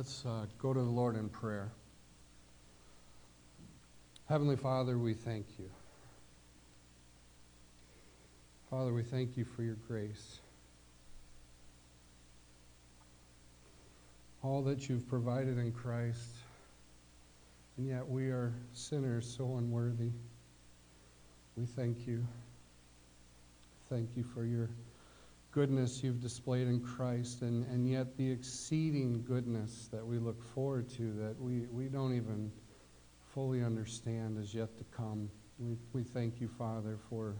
Let's uh, go to the Lord in prayer. Heavenly Father, we thank you. Father, we thank you for your grace. All that you've provided in Christ, and yet we are sinners so unworthy. We thank you. Thank you for your goodness you've displayed in Christ, and, and yet the exceeding goodness that we look forward to that we, we don't even fully understand is yet to come. We, we thank you, Father, for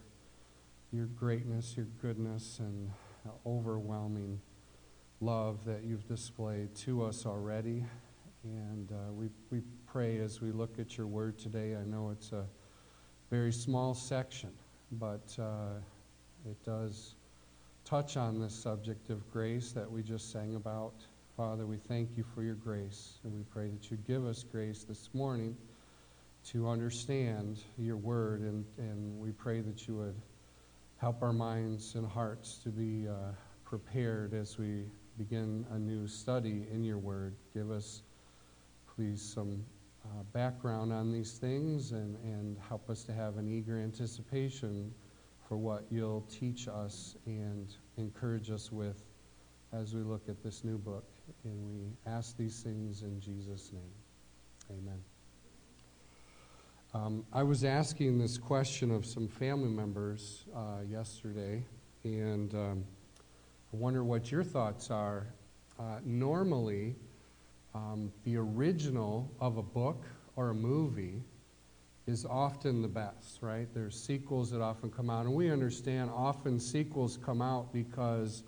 your greatness, your goodness, and overwhelming love that you've displayed to us already. And uh, we, we pray as we look at your word today. I know it's a very small section, but uh, it does touch on this subject of grace that we just sang about. Father, we thank you for your grace, and we pray that you give us grace this morning to understand your word, and, and we pray that you would help our minds and hearts to be uh, prepared as we begin a new study in your word. Give us, please, some uh, background on these things and, and help us to have an eager anticipation for what you'll teach us and encourage us with as we look at this new book. And we ask these things in Jesus' name. Amen. Um, I was asking this question of some family members uh, yesterday, and um, I wonder what your thoughts are. Uh, normally, um, the original of a book or a movie is often the best, right? There's sequels that often come out, and we understand often sequels come out because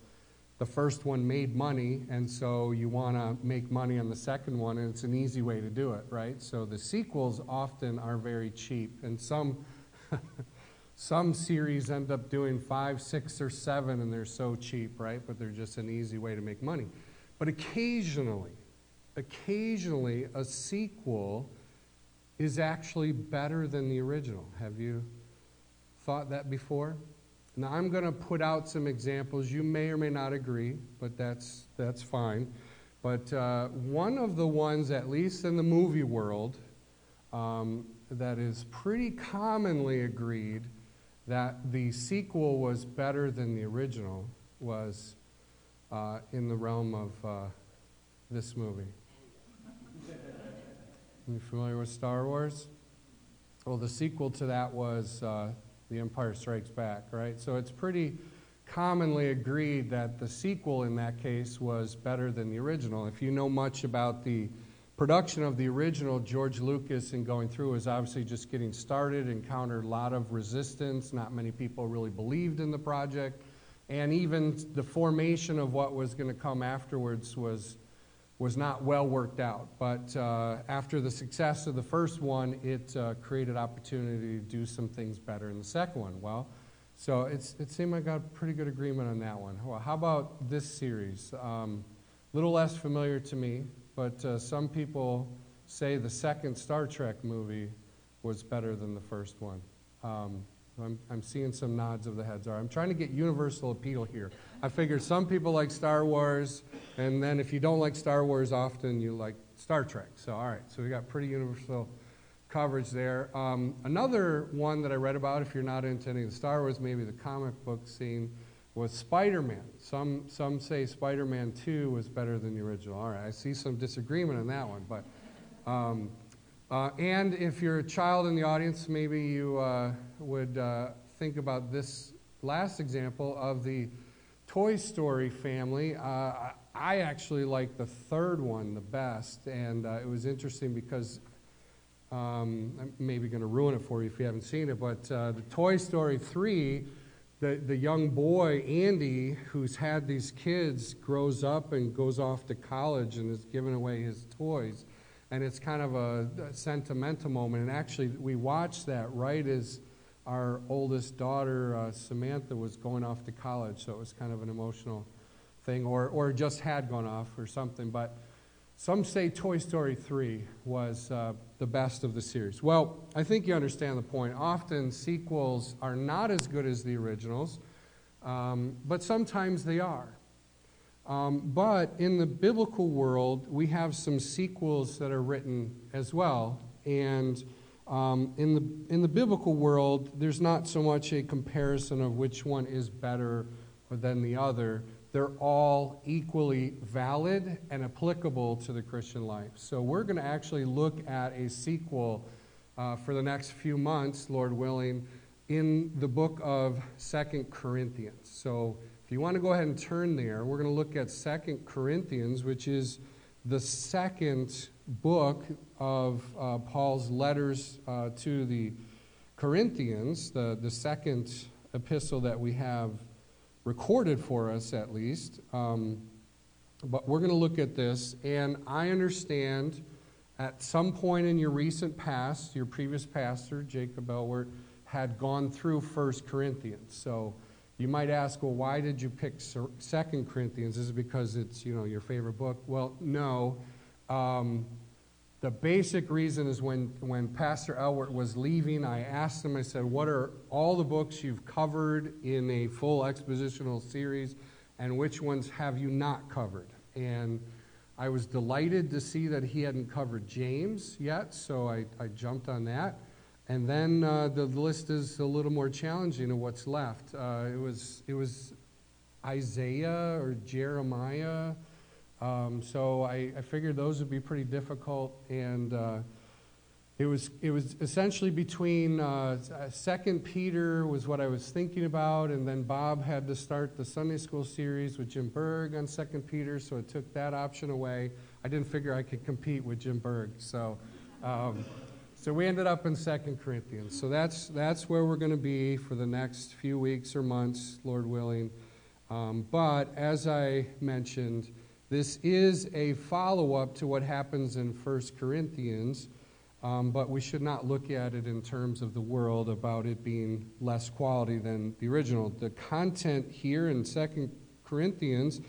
the first one made money, and so you want to make money on the second one, and it's an easy way to do it, right? So the sequels often are very cheap, and some. some series end up doing five, six, or seven, and they're so cheap, right? But they're just an easy way to make money. But occasionally, occasionally, a sequel is actually better than the original. Have you thought that before? Now, I'm going to put out some examples. You may or may not agree, but that's, that's fine. But uh, one of the ones, at least in the movie world, um, that is pretty commonly agreed that the sequel was better than the original was uh, in the realm of uh, this movie. You familiar with Star Wars? Well, the sequel to that was uh, The Empire Strikes Back, right? So it's pretty commonly agreed that the sequel in that case was better than the original. If you know much about the production of the original, George Lucas, and going through, was obviously just getting started, encountered a lot of resistance. Not many people really believed in the project. And even the formation of what was going to come afterwards was was not well worked out. But uh, after the success of the first one, it uh, created opportunity to do some things better in the second one. Well, so it's, it seemed I got pretty good agreement on that one. Well, how about this series? A um, little less familiar to me, but uh, some people say the second Star Trek movie was better than the first one. Um, I'm, I'm seeing some nods of the heads. All right, I'm trying to get universal appeal here. I figured some people like Star Wars, and then if you don't like Star Wars often, you like Star Trek. So, all right, so we got pretty universal coverage there. Um, another one that I read about, if you're not into any of the Star Wars, maybe the comic book scene, was Spider Man. Some, some say Spider Man 2 was better than the original. All right, I see some disagreement on that one, but. Um, uh, and if you're a child in the audience, maybe you uh, would uh, think about this last example of the Toy Story family. Uh, I actually like the third one the best, and uh, it was interesting because um, I'm maybe going to ruin it for you if you haven't seen it, but uh, the Toy Story 3. The, the young boy, Andy, who's had these kids, grows up and goes off to college and is giving away his toys and it's kind of a, a, sentimental moment. And actually, we watched that right as our oldest daughter, uh, Samantha, was going off to college, so it was kind of an emotional thing, or, or just had gone off or something. But some say Toy Story 3 was uh, the best of the series. Well, I think you understand the point. Often, sequels are not as good as the originals, um, but sometimes they are. Um, but in the biblical world, we have some sequels that are written as well. And um, in, the, in the biblical world, there's not so much a comparison of which one is better than the other. They're all equally valid and applicable to the Christian life. So we're going to actually look at a sequel uh, for the next few months, Lord willing, in the book of Second Corinthians. So you want to go ahead and turn there, we're going to look at Second Corinthians, which is the second book of uh, Paul's letters uh, to the Corinthians, the, the second epistle that we have recorded for us, at least. Um, but we're going to look at this, and I understand at some point in your recent past, your previous pastor, Jacob Elwert, had gone through First Corinthians. So you might ask, well, why did you pick Second Corinthians? Is it because it's you know your favorite book? Well, no. Um, the basic reason is when, when Pastor Elwert was leaving, I asked him, I said, What are all the books you've covered in a full expositional series, and which ones have you not covered? And I was delighted to see that he hadn't covered James yet, so I, I jumped on that. And then uh, the list is a little more challenging of what's left. Uh, it, was, it was Isaiah or Jeremiah. Um, so I, I, figured those would be pretty difficult, and uh, it was it was essentially between uh, Second Peter was what I was thinking about, and then Bob had to start the Sunday school series with Jim Berg on Second Peter, so it took that option away. I didn't figure I could compete with Jim Berg, so. Um, so we ended up in Second Corinthians. So that's that's where we're going to be for the next few weeks or months, Lord willing. Um, but as I mentioned, this is a follow up to what happens in 1 Corinthians, um, but we should not look at it in terms of the world about it being less quality than the original. The content here in 2 Corinthians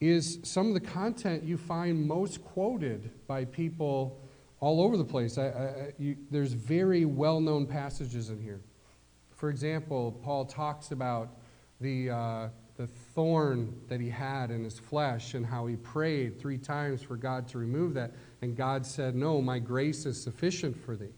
is some of the content you find most quoted by people all over the place. I, I, you, there's very well known passages in here. For example, Paul talks about the. Uh, the thorn that he had in his flesh and how he prayed three times for God to remove that. And God said, No, my grace is sufficient for thee.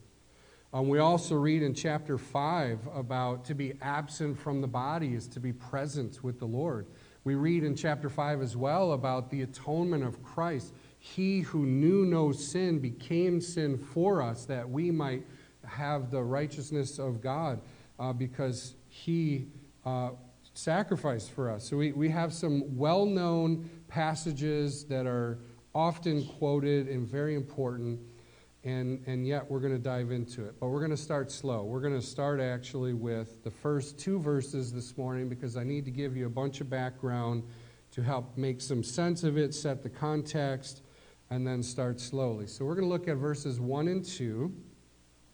Um, we also read in chapter 5 about to be absent from the body is to be present with the Lord. We read in chapter 5 as well about the atonement of Christ. He who knew no sin became sin for us that we might have the righteousness of God uh, because he. Uh, sacrifice for us. So we, we have some well known passages that are often quoted and very important, and, and yet we're going to dive into it. But we're going to start slow. We're going to start actually with the first two verses this morning because I need to give you a bunch of background to help make some sense of it, set the context, and then start slowly. So we're going to look at verses 1 and 2,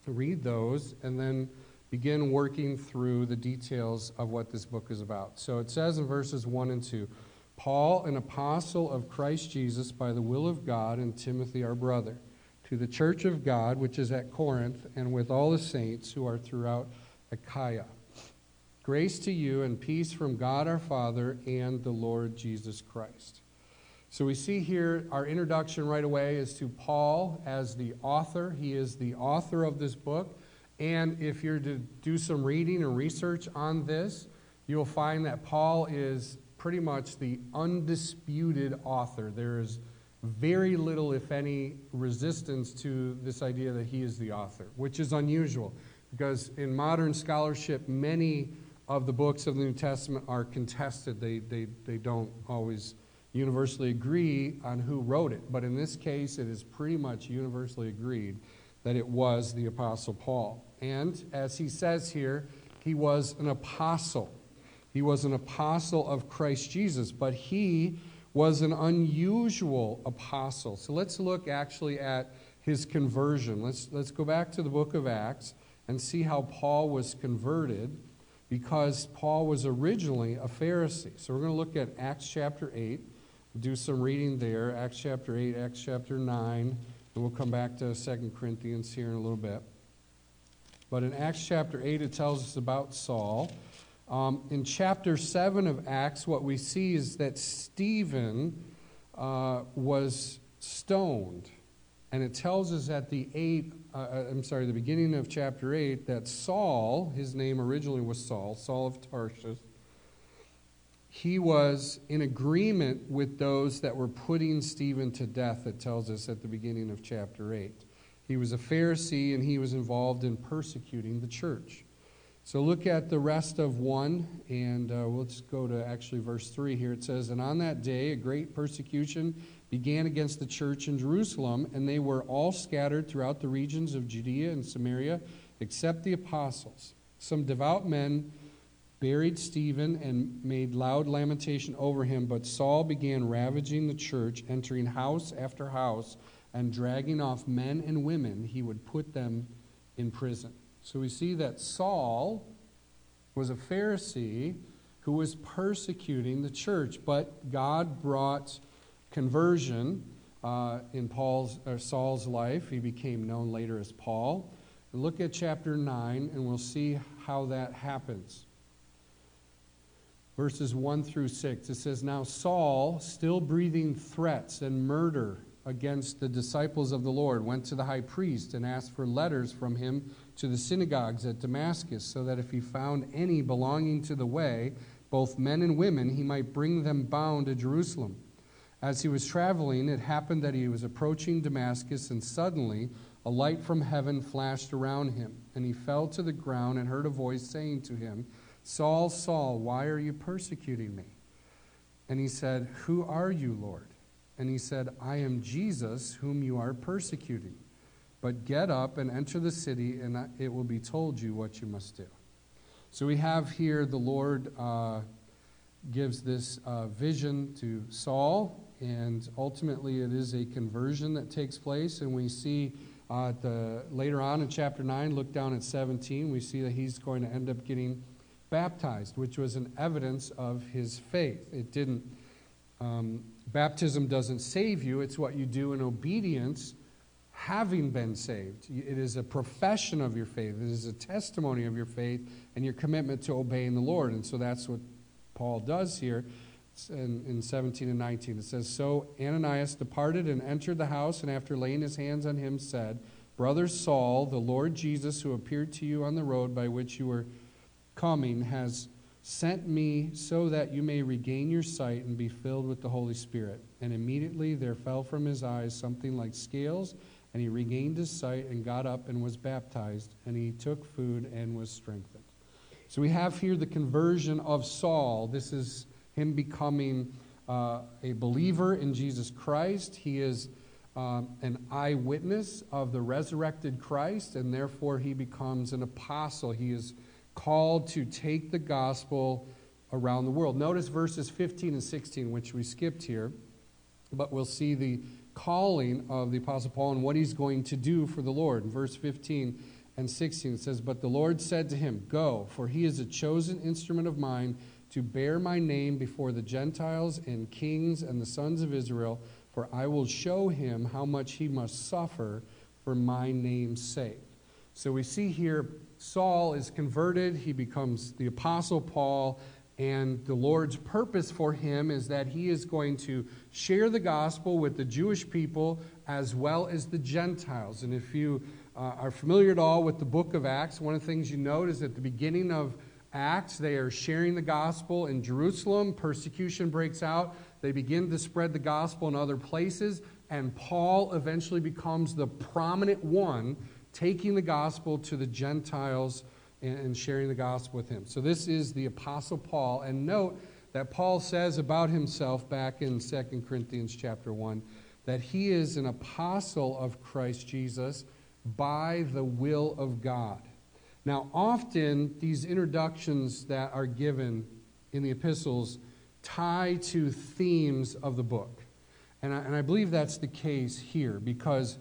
read those, and then begin working through the details of what this book is about. So it says in verses 1 and 2 Paul, an apostle of Christ Jesus by the will of God, and Timothy, our brother, to the church of God which is at Corinth, and with all the saints who are throughout Achaia. Grace to you and peace from God our Father and the Lord Jesus Christ. So we see here our introduction right away is to Paul as the author. He is the author of this book. And if you're to do some reading and research on this, you'll find that Paul is pretty much the undisputed author. There is very little, if any, resistance to this idea that he is the author, which is unusual because in modern scholarship, many of the books of the New Testament are contested. They, they, they don't always universally agree on who wrote it. But in this case, it is pretty much universally agreed that it was the Apostle Paul. And as he says here, he was an apostle. He was an apostle of Christ Jesus, but he was an unusual apostle. So let's look actually at his conversion. Let's, let's go back to the book of Acts and see how Paul was converted because Paul was originally a Pharisee. So we're going to look at Acts chapter 8, do some reading there. Acts chapter 8, Acts chapter 9, and we'll come back to 2 Corinthians here in a little bit. But in Acts chapter 8, it tells us about Saul. Um, in chapter 7 of Acts, what we see is that Stephen uh, was stoned. And it tells us at the 8, uh, uh, I'm sorry, the beginning of chapter 8, that Saul, his name originally was Saul, Saul of Tarsus, he was in agreement with those that were putting Stephen to death, it tells us at the beginning of chapter 8. He was a Pharisee and he was involved in persecuting the church. So look at the rest of 1, and uh, let's go to actually verse 3 here. It says, And on that day a great persecution began against the church in Jerusalem, and they were all scattered throughout the regions of Judea and Samaria, except the apostles. Some devout men buried Stephen and made loud lamentation over him, but Saul began ravaging the church, entering house after house, and dragging off men and women, he would put them in prison. So we see that Saul was a Pharisee who was persecuting the church, but God brought conversion uh, in Paul's or Saul's life. He became known later as Paul. Look at chapter 9, and we'll see how that happens. Verses 1 through 6. It says, Now Saul, still breathing threats and murder against the disciples of the Lord, went to the high priest and asked for letters from him to the synagogues at Damascus, so that if he found any belonging to the way, both men and women, he might bring them bound to Jerusalem. As he was traveling, it happened that he was approaching Damascus, and suddenly a light from heaven flashed around him, and he fell to the ground and heard a voice saying to him, Saul, Saul, why are you persecuting me? And he said, Who are you, Lord? And he said, I am Jesus, whom you are persecuting. But get up and enter the city, and it will be told you what you must do. So we have here the Lord uh, gives this uh, vision to Saul, and ultimately it is a conversion that takes place. And we see uh, the, later on in chapter 9, look down at 17, we see that he's going to end up getting baptized, which was an evidence of his faith. It didn't, um, baptism doesn't save you, it's what you do in obedience having been saved. It is a profession of your faith, it is a testimony of your faith and your commitment to obeying the Lord. And so that's what Paul does here in, in 17 and 19. It says, So Ananias departed and entered the house, and after laying his hands on him, said, Brother Saul, the Lord Jesus, who appeared to you on the road by which you were coming, has sent me so that you may regain your sight and be filled with the Holy Spirit. And immediately there fell from his eyes something like scales, and he regained his sight and got up and was baptized, and he took food and was strengthened. So we have here the conversion of Saul. This is him becoming uh, a believer in Jesus Christ. He is um, an eyewitness of the resurrected Christ, and therefore he becomes an apostle. He is called to take the gospel around the world. Notice verses 15 and 16, which we skipped here, but we'll see the calling of the Apostle Paul and what he's going to do for the Lord. In verse 15 and 16, it says, But the Lord said to him, Go, for he is a chosen instrument of mine to bear my name before the Gentiles and kings and the sons of Israel, for I will show him how much he must suffer for my name's sake. So we see here Saul is converted, he becomes the Apostle Paul, and the Lord's purpose for him is that he is going to share the gospel with the Jewish people as well as the Gentiles. And if you uh, are familiar at all with the book of Acts, one of the things you note is at the beginning of Acts, they are sharing the gospel in Jerusalem. Persecution breaks out. They begin to spread the gospel in other places. And Paul eventually becomes the prominent one taking the gospel to the Gentiles and sharing the gospel with him. So this is the Apostle Paul. And note that Paul says about himself back in 2 Corinthians chapter 1 that he is an apostle of Christ Jesus by the will of God. Now, often these introductions that are given in the epistles tie to themes of the book. And I, and I believe that's the case here because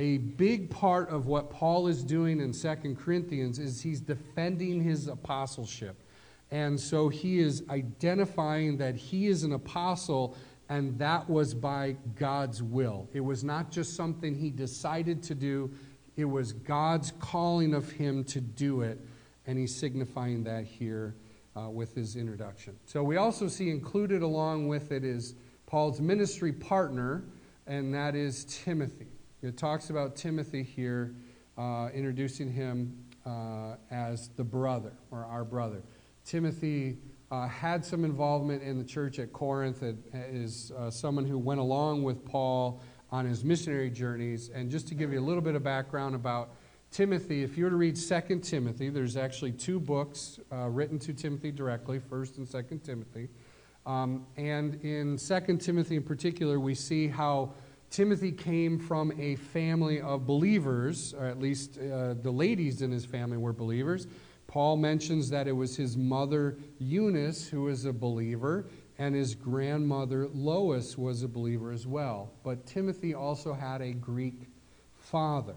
a big part of what Paul is doing in Second Corinthians is he's defending his apostleship. And so he is identifying that he is an apostle and that was by God's will. It was not just something he decided to do, it was God's calling of him to do it, and he's signifying that here uh, with his introduction. So we also see included along with it is Paul's ministry partner, and that is Timothy. It talks about Timothy here, uh, introducing him uh, as the brother or our brother. Timothy uh, had some involvement in the church at Corinth, it is uh, someone who went along with Paul on his missionary journeys. And just to give you a little bit of background about Timothy, if you were to read 2 Timothy, there's actually two books uh, written to Timothy directly, 1st and 2nd Timothy. Um, and in 2 Timothy in particular, we see how Timothy came from a family of believers, or at least uh, the ladies in his family were believers. Paul mentions that it was his mother Eunice who was a believer, and his grandmother Lois was a believer as well. But Timothy also had a Greek father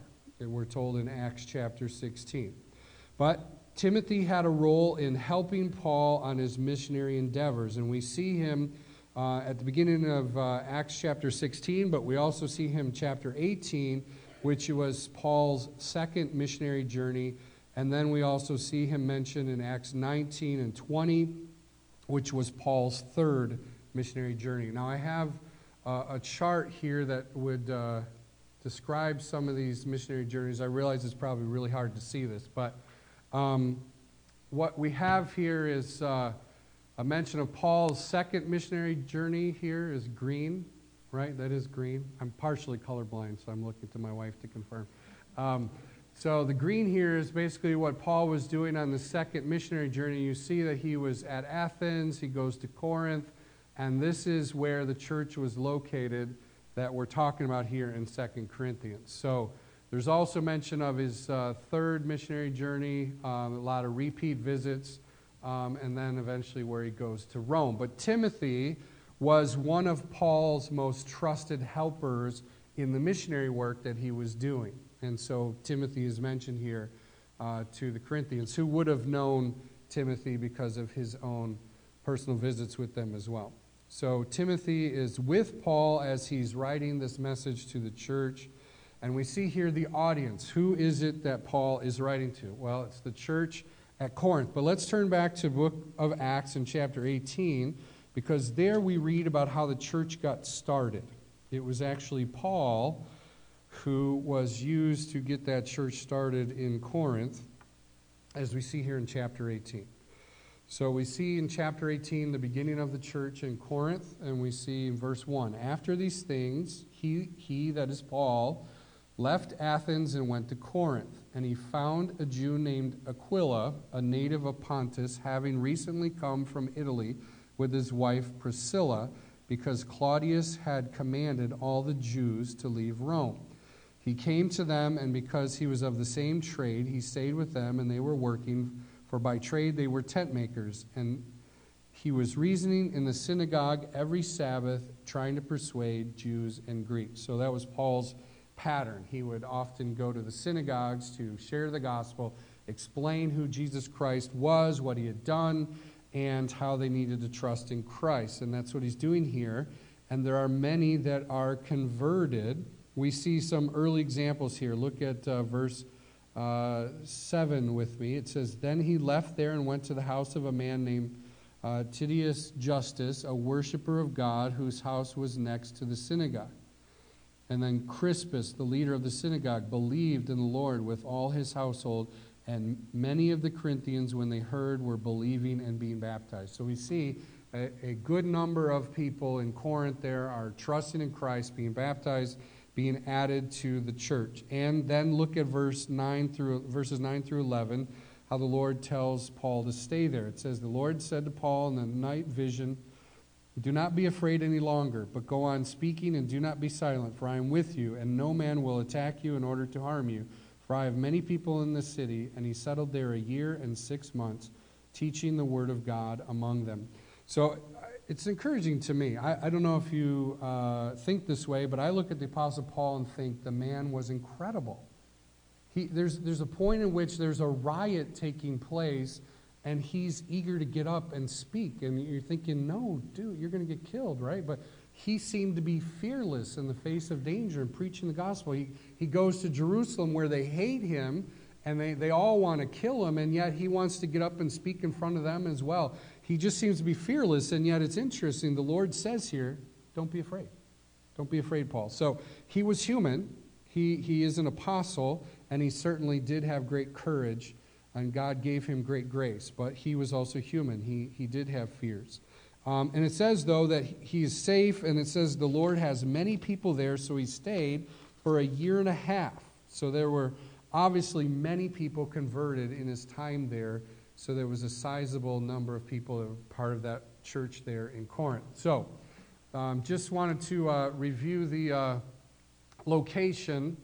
we're told in Acts chapter 16. But Timothy had a role in helping Paul on his missionary endeavors, and we see him uh, at the beginning of uh, Acts chapter 16, but we also see him chapter 18, which was Paul's second missionary journey. And then we also see him mentioned in Acts 19 and 20, which was Paul's third missionary journey. Now, I have uh, a chart here that would uh, describe some of these missionary journeys. I realize it's probably really hard to see this, but um, what we have here is uh, a mention of Paul's second missionary journey here is green, right? That is green. I'm partially colorblind, so I'm looking to my wife to confirm. Um, so the green here is basically what Paul was doing on the second missionary journey. You see that he was at Athens, he goes to Corinth, and this is where the church was located that we're talking about here in Second Corinthians. So there's also mention of his uh, third missionary journey, um, a lot of repeat visits, um, and then eventually where he goes to Rome. But Timothy was one of Paul's most trusted helpers in the missionary work that he was doing. And so Timothy is mentioned here uh, to the Corinthians, who would have known Timothy because of his own personal visits with them as well. So Timothy is with Paul as he's writing this message to the church. And we see here the audience. Who is it that Paul is writing to? Well, it's the church at Corinth. But let's turn back to book of Acts in chapter 18 because there we read about how the church got started. It was actually Paul who was used to get that church started in Corinth, as we see here in chapter 18. So we see in chapter 18 the beginning of the church in Corinth, and we see in verse 1 After these things, he, he, that is Paul, left Athens and went to Corinth. And he found a Jew named Aquila, a native of Pontus, having recently come from Italy with his wife Priscilla, because Claudius had commanded all the Jews to leave Rome. He came to them, and because he was of the same trade, he stayed with them, and they were working for by trade they were tent makers. And he was reasoning in the synagogue every Sabbath, trying to persuade Jews and Greeks. So that was Paul's pattern. He would often go to the synagogues to share the gospel, explain who Jesus Christ was, what he had done, and how they needed to trust in Christ. And that's what he's doing here. And there are many that are converted. We see some early examples here. Look at uh, verse uh, 7 with me. It says, Then he left there and went to the house of a man named uh, Titius Justus, a worshiper of God, whose house was next to the synagogue. And then Crispus, the leader of the synagogue, believed in the Lord with all his household, and many of the Corinthians, when they heard, were believing and being baptized. So we see a, a good number of people in Corinth there are trusting in Christ, being baptized being added to the church. And then look at verse 9 through verses 9 through 11, how the Lord tells Paul to stay there. It says, The Lord said to Paul in the night vision, Do not be afraid any longer, but go on speaking and do not be silent, for I am with you, and no man will attack you in order to harm you. For I have many people in this city. And he settled there a year and six months, teaching the word of God among them. So it's encouraging to me. I, I don't know if you uh, think this way, but I look at the Apostle Paul and think the man was incredible. He, there's, there's a point in which there's a riot taking place, and he's eager to get up and speak. And you're thinking, no, dude, you're going to get killed, right? But he seemed to be fearless in the face of danger and preaching the gospel. He, he goes to Jerusalem where they hate him, and they, they all want to kill him, and yet he wants to get up and speak in front of them as well. He just seems to be fearless, and yet it's interesting. The Lord says here, don't be afraid. Don't be afraid, Paul. So he was human. He, he is an apostle, and he certainly did have great courage, and God gave him great grace. But he was also human. He, he did have fears. Um, and it says, though, that he is safe, and it says the Lord has many people there, so he stayed for a year and a half. So there were obviously many people converted in his time there. So there was a sizable number of people that were part of that church there in Corinth. So um, just wanted to uh, review the uh, location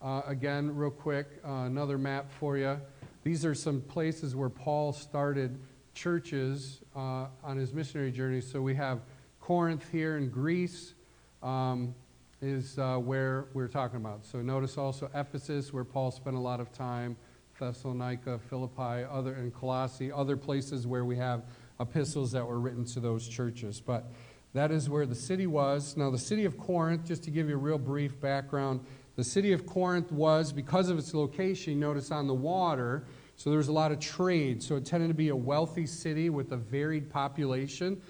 uh, again, real quick. Uh, another map for you. These are some places where Paul started churches uh, on his missionary journey. So we have Corinth here in Greece. Um, is uh, where we're talking about. So notice also Ephesus, where Paul spent a lot of time, Thessalonica, Philippi, other and Colossae, other places where we have epistles that were written to those churches. But that is where the city was. Now, the city of Corinth, just to give you a real brief background, the city of Corinth was, because of its location, notice on the water, so there was a lot of trade. So it tended to be a wealthy city with a varied population.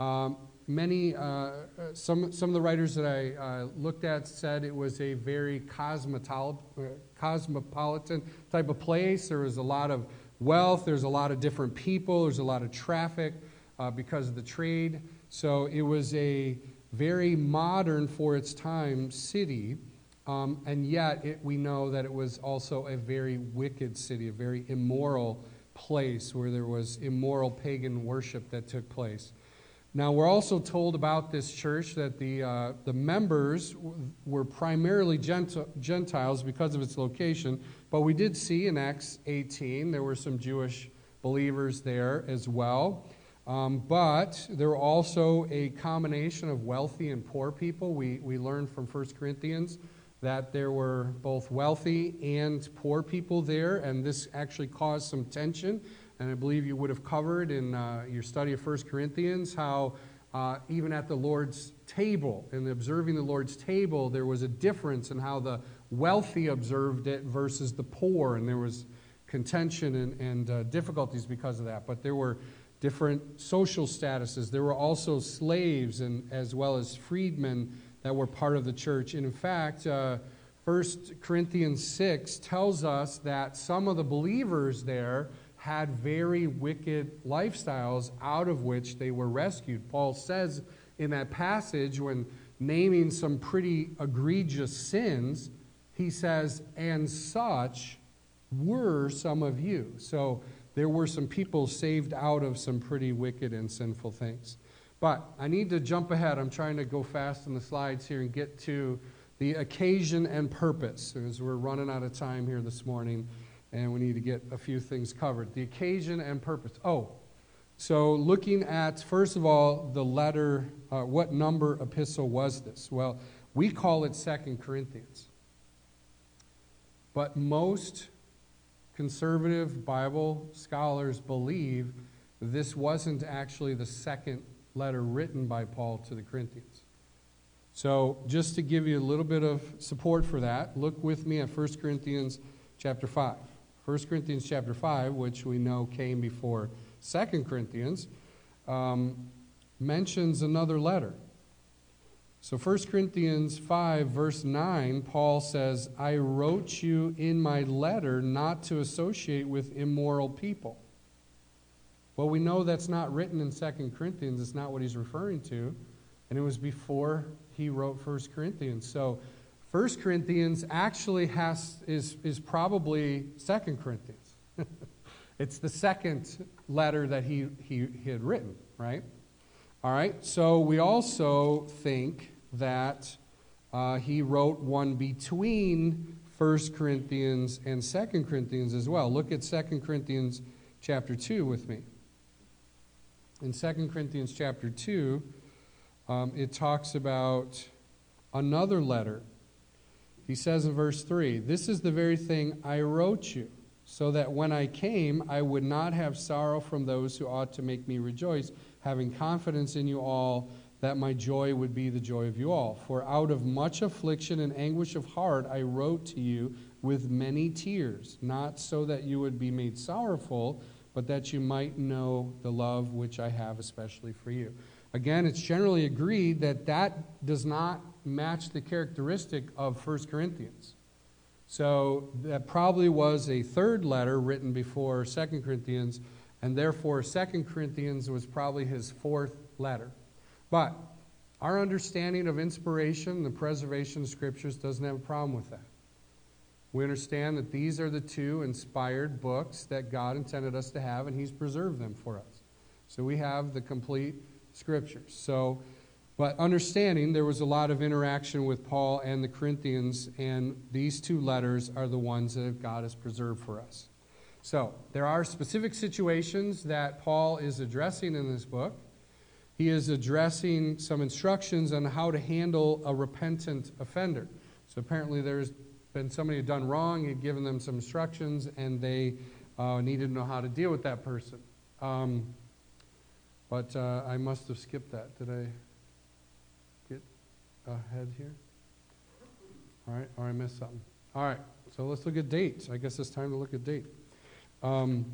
Um, many, uh, some, some of the writers that I uh, looked at said it was a very cosmopolitan type of place. There was a lot of wealth, there's a lot of different people, there's a lot of traffic uh, because of the trade. So it was a very modern for its time city. Um, and yet, it, we know that it was also a very wicked city, a very immoral place where there was immoral pagan worship that took place. Now, we're also told about this church that the, uh, the members were primarily Gentiles because of its location, but we did see in Acts 18 there were some Jewish believers there as well. Um, but there were also a combination of wealthy and poor people. We, we learned from 1 Corinthians that there were both wealthy and poor people there, and this actually caused some tension and I believe you would have covered in uh, your study of 1 Corinthians how uh, even at the Lord's table, in observing the Lord's table, there was a difference in how the wealthy observed it versus the poor, and there was contention and, and uh, difficulties because of that. But there were different social statuses. There were also slaves and as well as freedmen that were part of the church. And in fact, uh, 1 Corinthians 6 tells us that some of the believers there had very wicked lifestyles out of which they were rescued. Paul says in that passage, when naming some pretty egregious sins, he says, and such were some of you. So there were some people saved out of some pretty wicked and sinful things. But I need to jump ahead. I'm trying to go fast in the slides here and get to the occasion and purpose as we're running out of time here this morning and we need to get a few things covered. The occasion and purpose. Oh, so looking at, first of all, the letter, uh, what number epistle was this? Well, we call it Second Corinthians. But most conservative Bible scholars believe this wasn't actually the second letter written by Paul to the Corinthians. So, just to give you a little bit of support for that, look with me at 1 Corinthians chapter 5. 1 Corinthians chapter 5, which we know came before 2 Corinthians, um, mentions another letter. So 1 Corinthians 5, verse 9, Paul says, I wrote you in my letter not to associate with immoral people. Well, we know that's not written in 2 Corinthians. It's not what he's referring to. And it was before he wrote 1 Corinthians. So 1 Corinthians actually has, is, is probably 2 Corinthians. it's the second letter that he, he, he had written, right? All right, so we also think that uh, he wrote one between 1 Corinthians and 2 Corinthians as well. Look at 2 Corinthians chapter 2 with me. In 2 Corinthians chapter 2, um, it talks about another letter he says in verse 3 This is the very thing I wrote you, so that when I came, I would not have sorrow from those who ought to make me rejoice, having confidence in you all that my joy would be the joy of you all. For out of much affliction and anguish of heart I wrote to you, with many tears, not so that you would be made sorrowful, but that you might know the love which I have especially for you. Again, it's generally agreed that that does not match the characteristic of 1 Corinthians. So that probably was a third letter written before 2 Corinthians, and therefore 2 Corinthians was probably his fourth letter. But our understanding of inspiration, the preservation of scriptures, doesn't have a problem with that. We understand that these are the two inspired books that God intended us to have, and He's preserved them for us. So we have the complete scriptures. So, but understanding there was a lot of interaction with Paul and the Corinthians, and these two letters are the ones that God has preserved for us. So, there are specific situations that Paul is addressing in this book. He is addressing some instructions on how to handle a repentant offender. So, apparently, there's been somebody had done wrong, he'd given them some instructions, and they uh, needed to know how to deal with that person. Um, but uh, I must have skipped that. Did I get ahead here? All right, or I missed something. All right, so let's look at dates. I guess it's time to look at date. Um,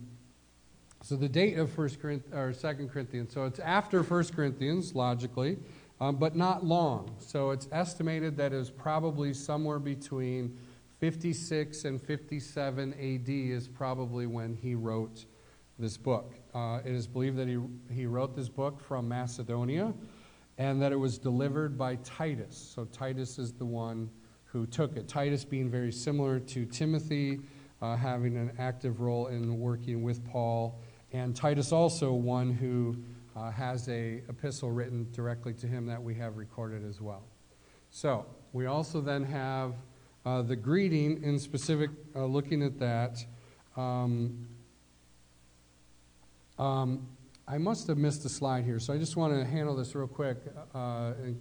so the date of First Corinthians or Second Corinthians. So it's after First Corinthians, logically, um, but not long. So it's estimated that was probably somewhere between 56 and 57 AD is probably when he wrote this book. Uh, it is believed that he, he wrote this book from Macedonia and that it was delivered by Titus. So Titus is the one who took it. Titus being very similar to Timothy, uh, having an active role in working with Paul, and Titus also one who uh, has a epistle written directly to him that we have recorded as well. So we also then have uh, the greeting, in specific, uh, looking at that, um, um, I must have missed a slide here, so I just want to handle this real quick uh, in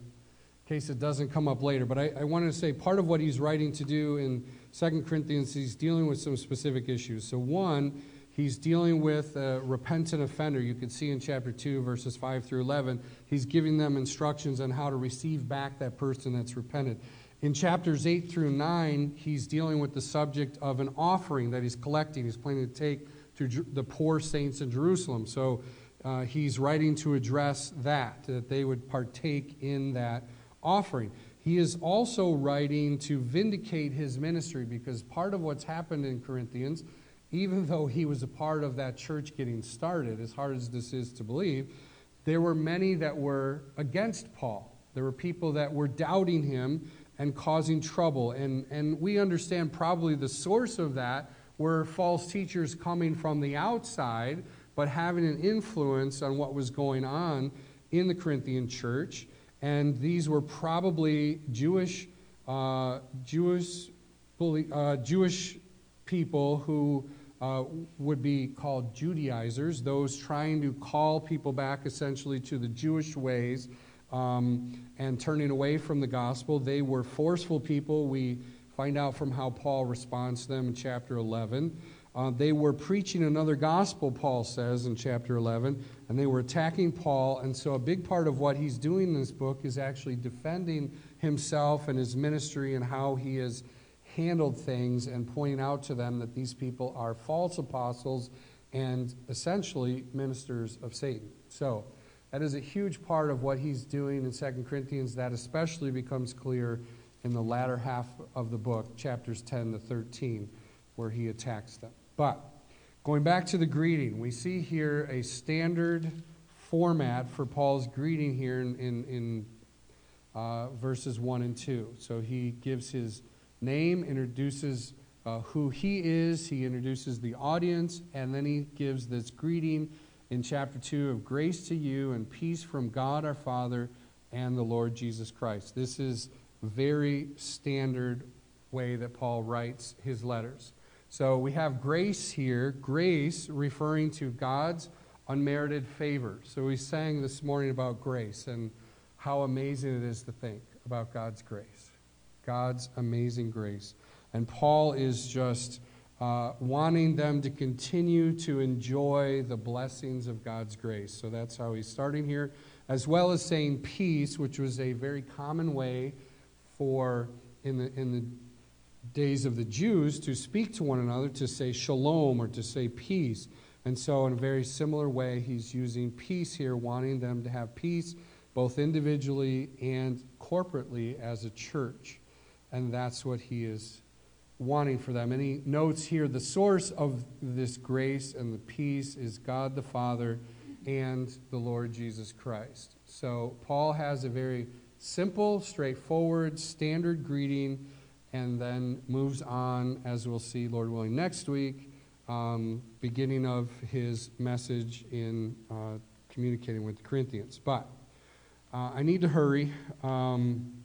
case it doesn't come up later. But I, I wanted to say part of what he's writing to do in 2 Corinthians, he's dealing with some specific issues. So, one, he's dealing with a repentant offender. You can see in chapter 2, verses 5 through 11, he's giving them instructions on how to receive back that person that's repented. In chapters 8 through 9, he's dealing with the subject of an offering that he's collecting. He's planning to take to the poor saints in Jerusalem. So uh, he's writing to address that, that they would partake in that offering. He is also writing to vindicate his ministry because part of what's happened in Corinthians, even though he was a part of that church getting started, as hard as this is to believe, there were many that were against Paul. There were people that were doubting him and causing trouble. And, and we understand probably the source of that were false teachers coming from the outside, but having an influence on what was going on in the Corinthian church. And these were probably Jewish, uh, Jewish, uh, Jewish people who uh, would be called Judaizers, those trying to call people back essentially to the Jewish ways um, and turning away from the gospel. They were forceful people. We find out from how Paul responds to them in chapter 11. Uh, they were preaching another gospel, Paul says in chapter 11, and they were attacking Paul. And so, a big part of what he's doing in this book is actually defending himself and his ministry and how he has handled things and pointing out to them that these people are false apostles and essentially ministers of Satan. So, that is a huge part of what he's doing in 2 Corinthians. That especially becomes clear in the latter half of the book, chapters 10 to 13, where he attacks them. But going back to the greeting, we see here a standard format for Paul's greeting here in, in, in uh, verses 1 and 2. So he gives his name, introduces uh, who he is, he introduces the audience, and then he gives this greeting in chapter 2 of grace to you and peace from God our Father and the Lord Jesus Christ. This is very standard way that Paul writes his letters. So we have grace here, grace referring to God's unmerited favor. So we sang this morning about grace and how amazing it is to think about God's grace. God's amazing grace. And Paul is just uh, wanting them to continue to enjoy the blessings of God's grace. So that's how he's starting here, as well as saying peace, which was a very common way for in the in the days of the Jews to speak to one another, to say shalom or to say peace. And so, in a very similar way, he's using peace here, wanting them to have peace both individually and corporately as a church. And that's what he is wanting for them. And he notes here the source of this grace and the peace is God the Father and the Lord Jesus Christ. So, Paul has a very simple, straightforward, standard greeting and then moves on, as we'll see, Lord willing, next week, um, beginning of his message in uh, communicating with the Corinthians. But uh, I need to hurry. Um,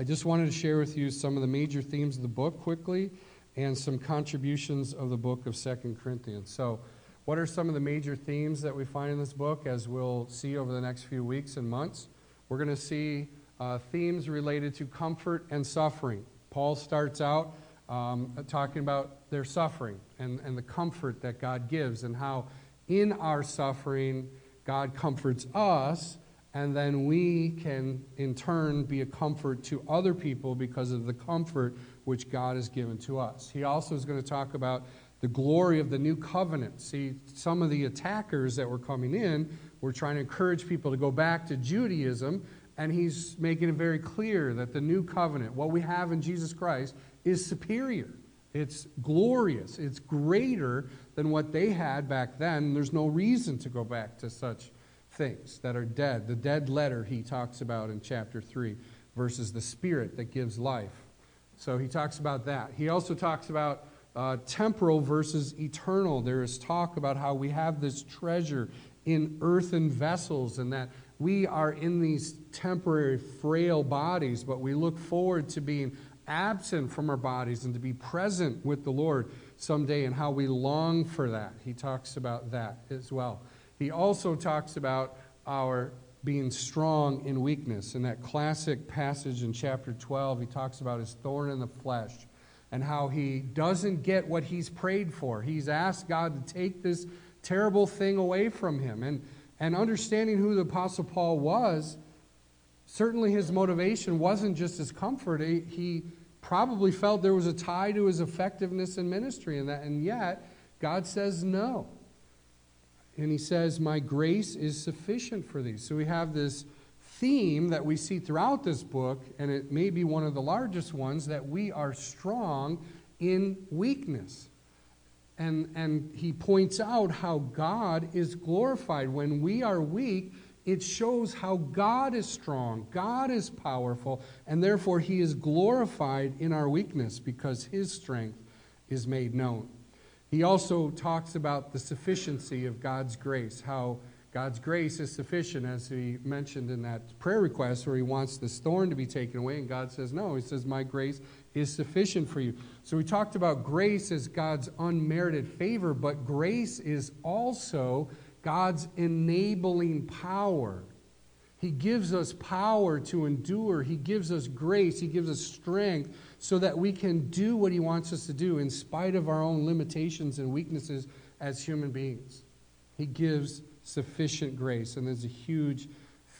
I just wanted to share with you some of the major themes of the book quickly and some contributions of the book of Second Corinthians. So, what are some of the major themes that we find in this book as we'll see over the next few weeks and months? We're going to see uh, themes related to comfort and suffering. Paul starts out um, talking about their suffering and, and the comfort that God gives, and how in our suffering, God comforts us, and then we can, in turn, be a comfort to other people because of the comfort which God has given to us. He also is going to talk about the glory of the new covenant. See, some of the attackers that were coming in were trying to encourage people to go back to Judaism and he's making it very clear that the new covenant, what we have in Jesus Christ, is superior. It's glorious. It's greater than what they had back then. There's no reason to go back to such things that are dead. The dead letter he talks about in chapter 3 versus the spirit that gives life. So he talks about that. He also talks about uh, temporal versus eternal. There is talk about how we have this treasure in earthen vessels and that we are in these temporary, frail bodies, but we look forward to being absent from our bodies and to be present with the Lord someday and how we long for that. He talks about that as well. He also talks about our being strong in weakness. In that classic passage in chapter 12, he talks about his thorn in the flesh and how he doesn't get what he's prayed for. He's asked God to take this terrible thing away from him. And and understanding who the Apostle Paul was, certainly his motivation wasn't just his comfort. He, probably felt there was a tie to his effectiveness in ministry, and, that, and yet God says no. And he says, My grace is sufficient for thee. So we have this theme that we see throughout this book, and it may be one of the largest ones that we are strong in weakness. And, and he points out how God is glorified. When we are weak, it shows how God is strong, God is powerful, and therefore he is glorified in our weakness because his strength is made known. He also talks about the sufficiency of God's grace, how God's grace is sufficient, as he mentioned in that prayer request where he wants this thorn to be taken away, and God says, No. He says, My grace is sufficient for you. So we talked about grace as God's unmerited favor, but grace is also God's enabling power. He gives us power to endure. He gives us grace. He gives us strength so that we can do what He wants us to do in spite of our own limitations and weaknesses as human beings. He gives sufficient grace. And there's a huge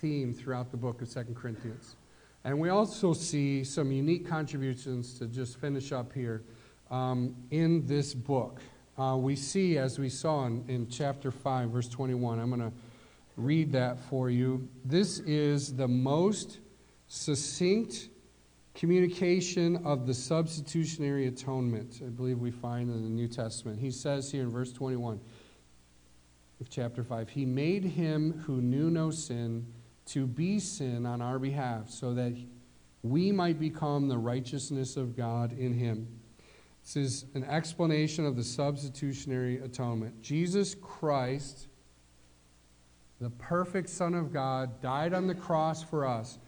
theme throughout the book of Second Corinthians. And we also see some unique contributions to just finish up here um, in this book. Uh, we see, as we saw in, in chapter 5, verse 21, I'm going to read that for you. This is the most succinct communication of the substitutionary atonement, I believe we find in the New Testament. He says here in verse 21 of chapter 5 He made him who knew no sin to be sin on our behalf so that we might become the righteousness of God in him. This is an explanation of the substitutionary atonement. Jesus Christ, the perfect Son of God, died on the cross for us.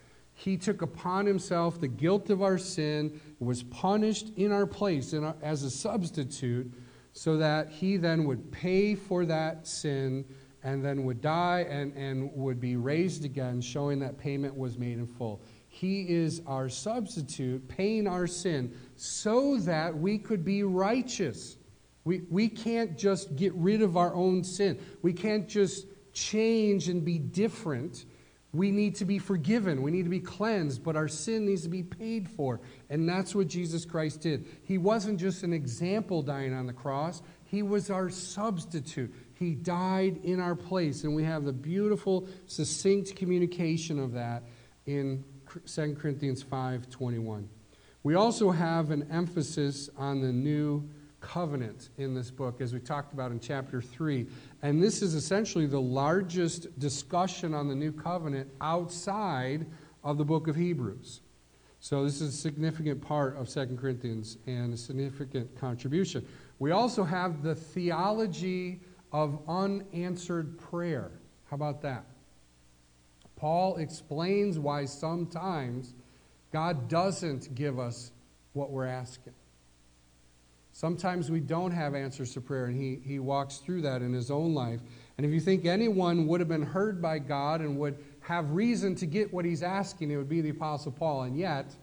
He took upon himself the guilt of our sin, was punished in our place in our, as a substitute, so that he then would pay for that sin and then would die and, and would be raised again, showing that payment was made in full. He is our substitute, paying our sin, so that we could be righteous. We, we can't just get rid of our own sin. We can't just change and be different. We need to be forgiven. We need to be cleansed, but our sin needs to be paid for. And that's what Jesus Christ did. He wasn't just an example dying on the cross, He was our substitute. He died in our place. And we have the beautiful, succinct communication of that in 2 Corinthians 5 21. We also have an emphasis on the new covenant in this book, as we talked about in chapter 3. And this is essentially the largest discussion on the new covenant outside of the book of Hebrews. So, this is a significant part of 2 Corinthians and a significant contribution. We also have the theology of unanswered prayer. How about that? Paul explains why sometimes God doesn't give us what we're asking. Sometimes we don't have answers to prayer, and he, he walks through that in his own life. And if you think anyone would have been heard by God and would have reason to get what he's asking, it would be the Apostle Paul. And yet,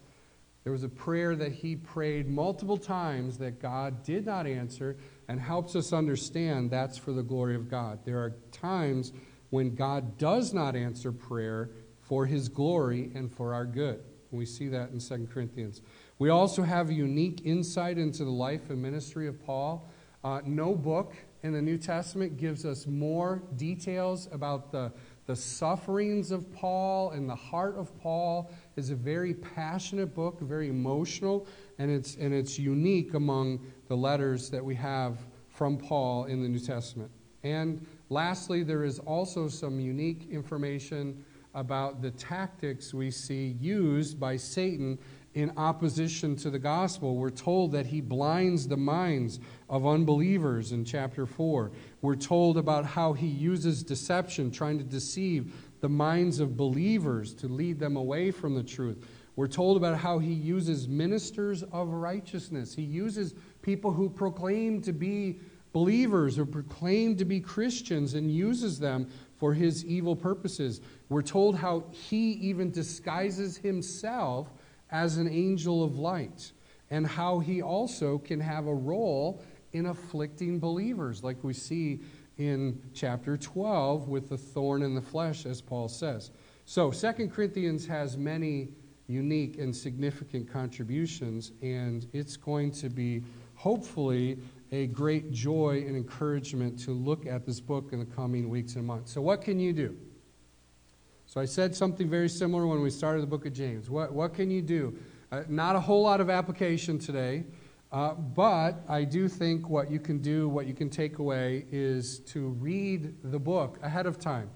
there was a prayer that he prayed multiple times that God did not answer and helps us understand that's for the glory of God. There are times when God does not answer prayer for his glory and for our good. We see that in 2 Corinthians. We also have a unique insight into the life and ministry of Paul. Uh, no book in the New Testament gives us more details about the, the sufferings of Paul and the heart of Paul. It's a very passionate book, very emotional, and it's, and it's unique among the letters that we have from Paul in the New Testament. And lastly, there is also some unique information about the tactics we see used by Satan in opposition to the gospel. We're told that he blinds the minds of unbelievers in chapter 4. We're told about how he uses deception, trying to deceive the minds of believers to lead them away from the truth. We're told about how he uses ministers of righteousness. He uses people who proclaim to be believers or proclaim to be Christians and uses them for his evil purposes. We're told how he even disguises himself as an angel of light, and how he also can have a role in afflicting believers, like we see in chapter 12 with the thorn in the flesh, as Paul says. So, Second Corinthians has many unique and significant contributions, and it's going to be hopefully a great joy and encouragement to look at this book in the coming weeks and months. So, what can you do? So I said something very similar when we started the book of James. What, what can you do? Uh, not a whole lot of application today, uh, but I do think what you can do, what you can take away, is to read the book ahead of time.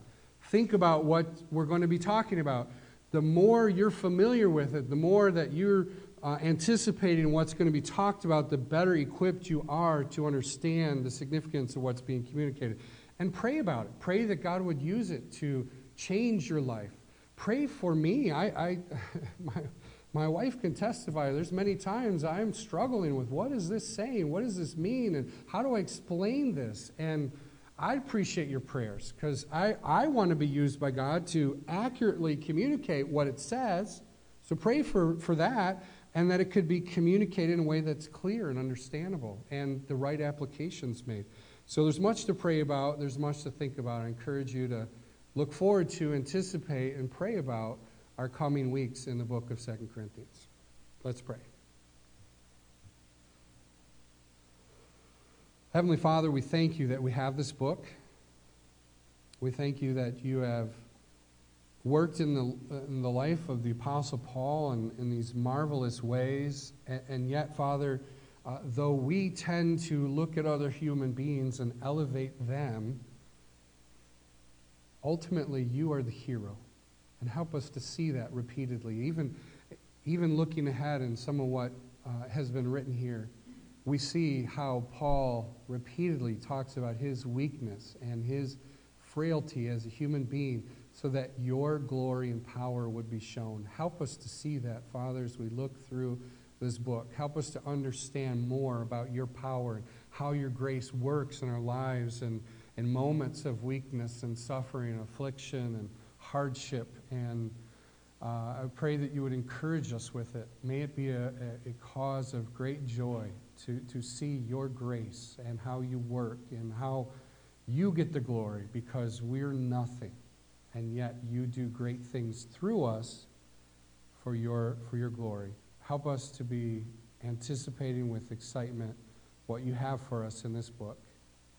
Think about what we're going to be talking about. The more you're familiar with it, the more that you're uh, anticipating what's going to be talked about, the better equipped you are to understand the significance of what's being communicated. And pray about it. Pray that God would use it to change your life. Pray for me. I, I my, my wife can testify. There's many times I'm struggling with what is this saying? What does this mean? And how do I explain this? And I appreciate your prayers because I, I want to be used by God to accurately communicate what it says. So pray for, for that and that it could be communicated in a way that's clear and understandable and the right applications made. So there's much to pray about, there's much to think about. I encourage you to look forward to, anticipate, and pray about our coming weeks in the book of Second Corinthians. Let's pray. Heavenly Father, we thank you that we have this book. We thank you that you have worked in the, in the life of the Apostle Paul in, in these marvelous ways. And, and yet, Father, uh, though we tend to look at other human beings and elevate them, ultimately you are the hero. And help us to see that repeatedly. Even, even looking ahead in some of what uh, has been written here, we see how Paul repeatedly talks about his weakness and his frailty as a human being so that your glory and power would be shown. Help us to see that, Father, as we look through this book. Help us to understand more about your power and how your grace works in our lives and in moments of weakness and suffering, affliction and hardship. And uh, I pray that you would encourage us with it. May it be a, a, a cause of great joy to, to see your grace and how you work and how you get the glory because we're nothing. and yet you do great things through us for your, for your glory. Help us to be anticipating with excitement what you have for us in this book.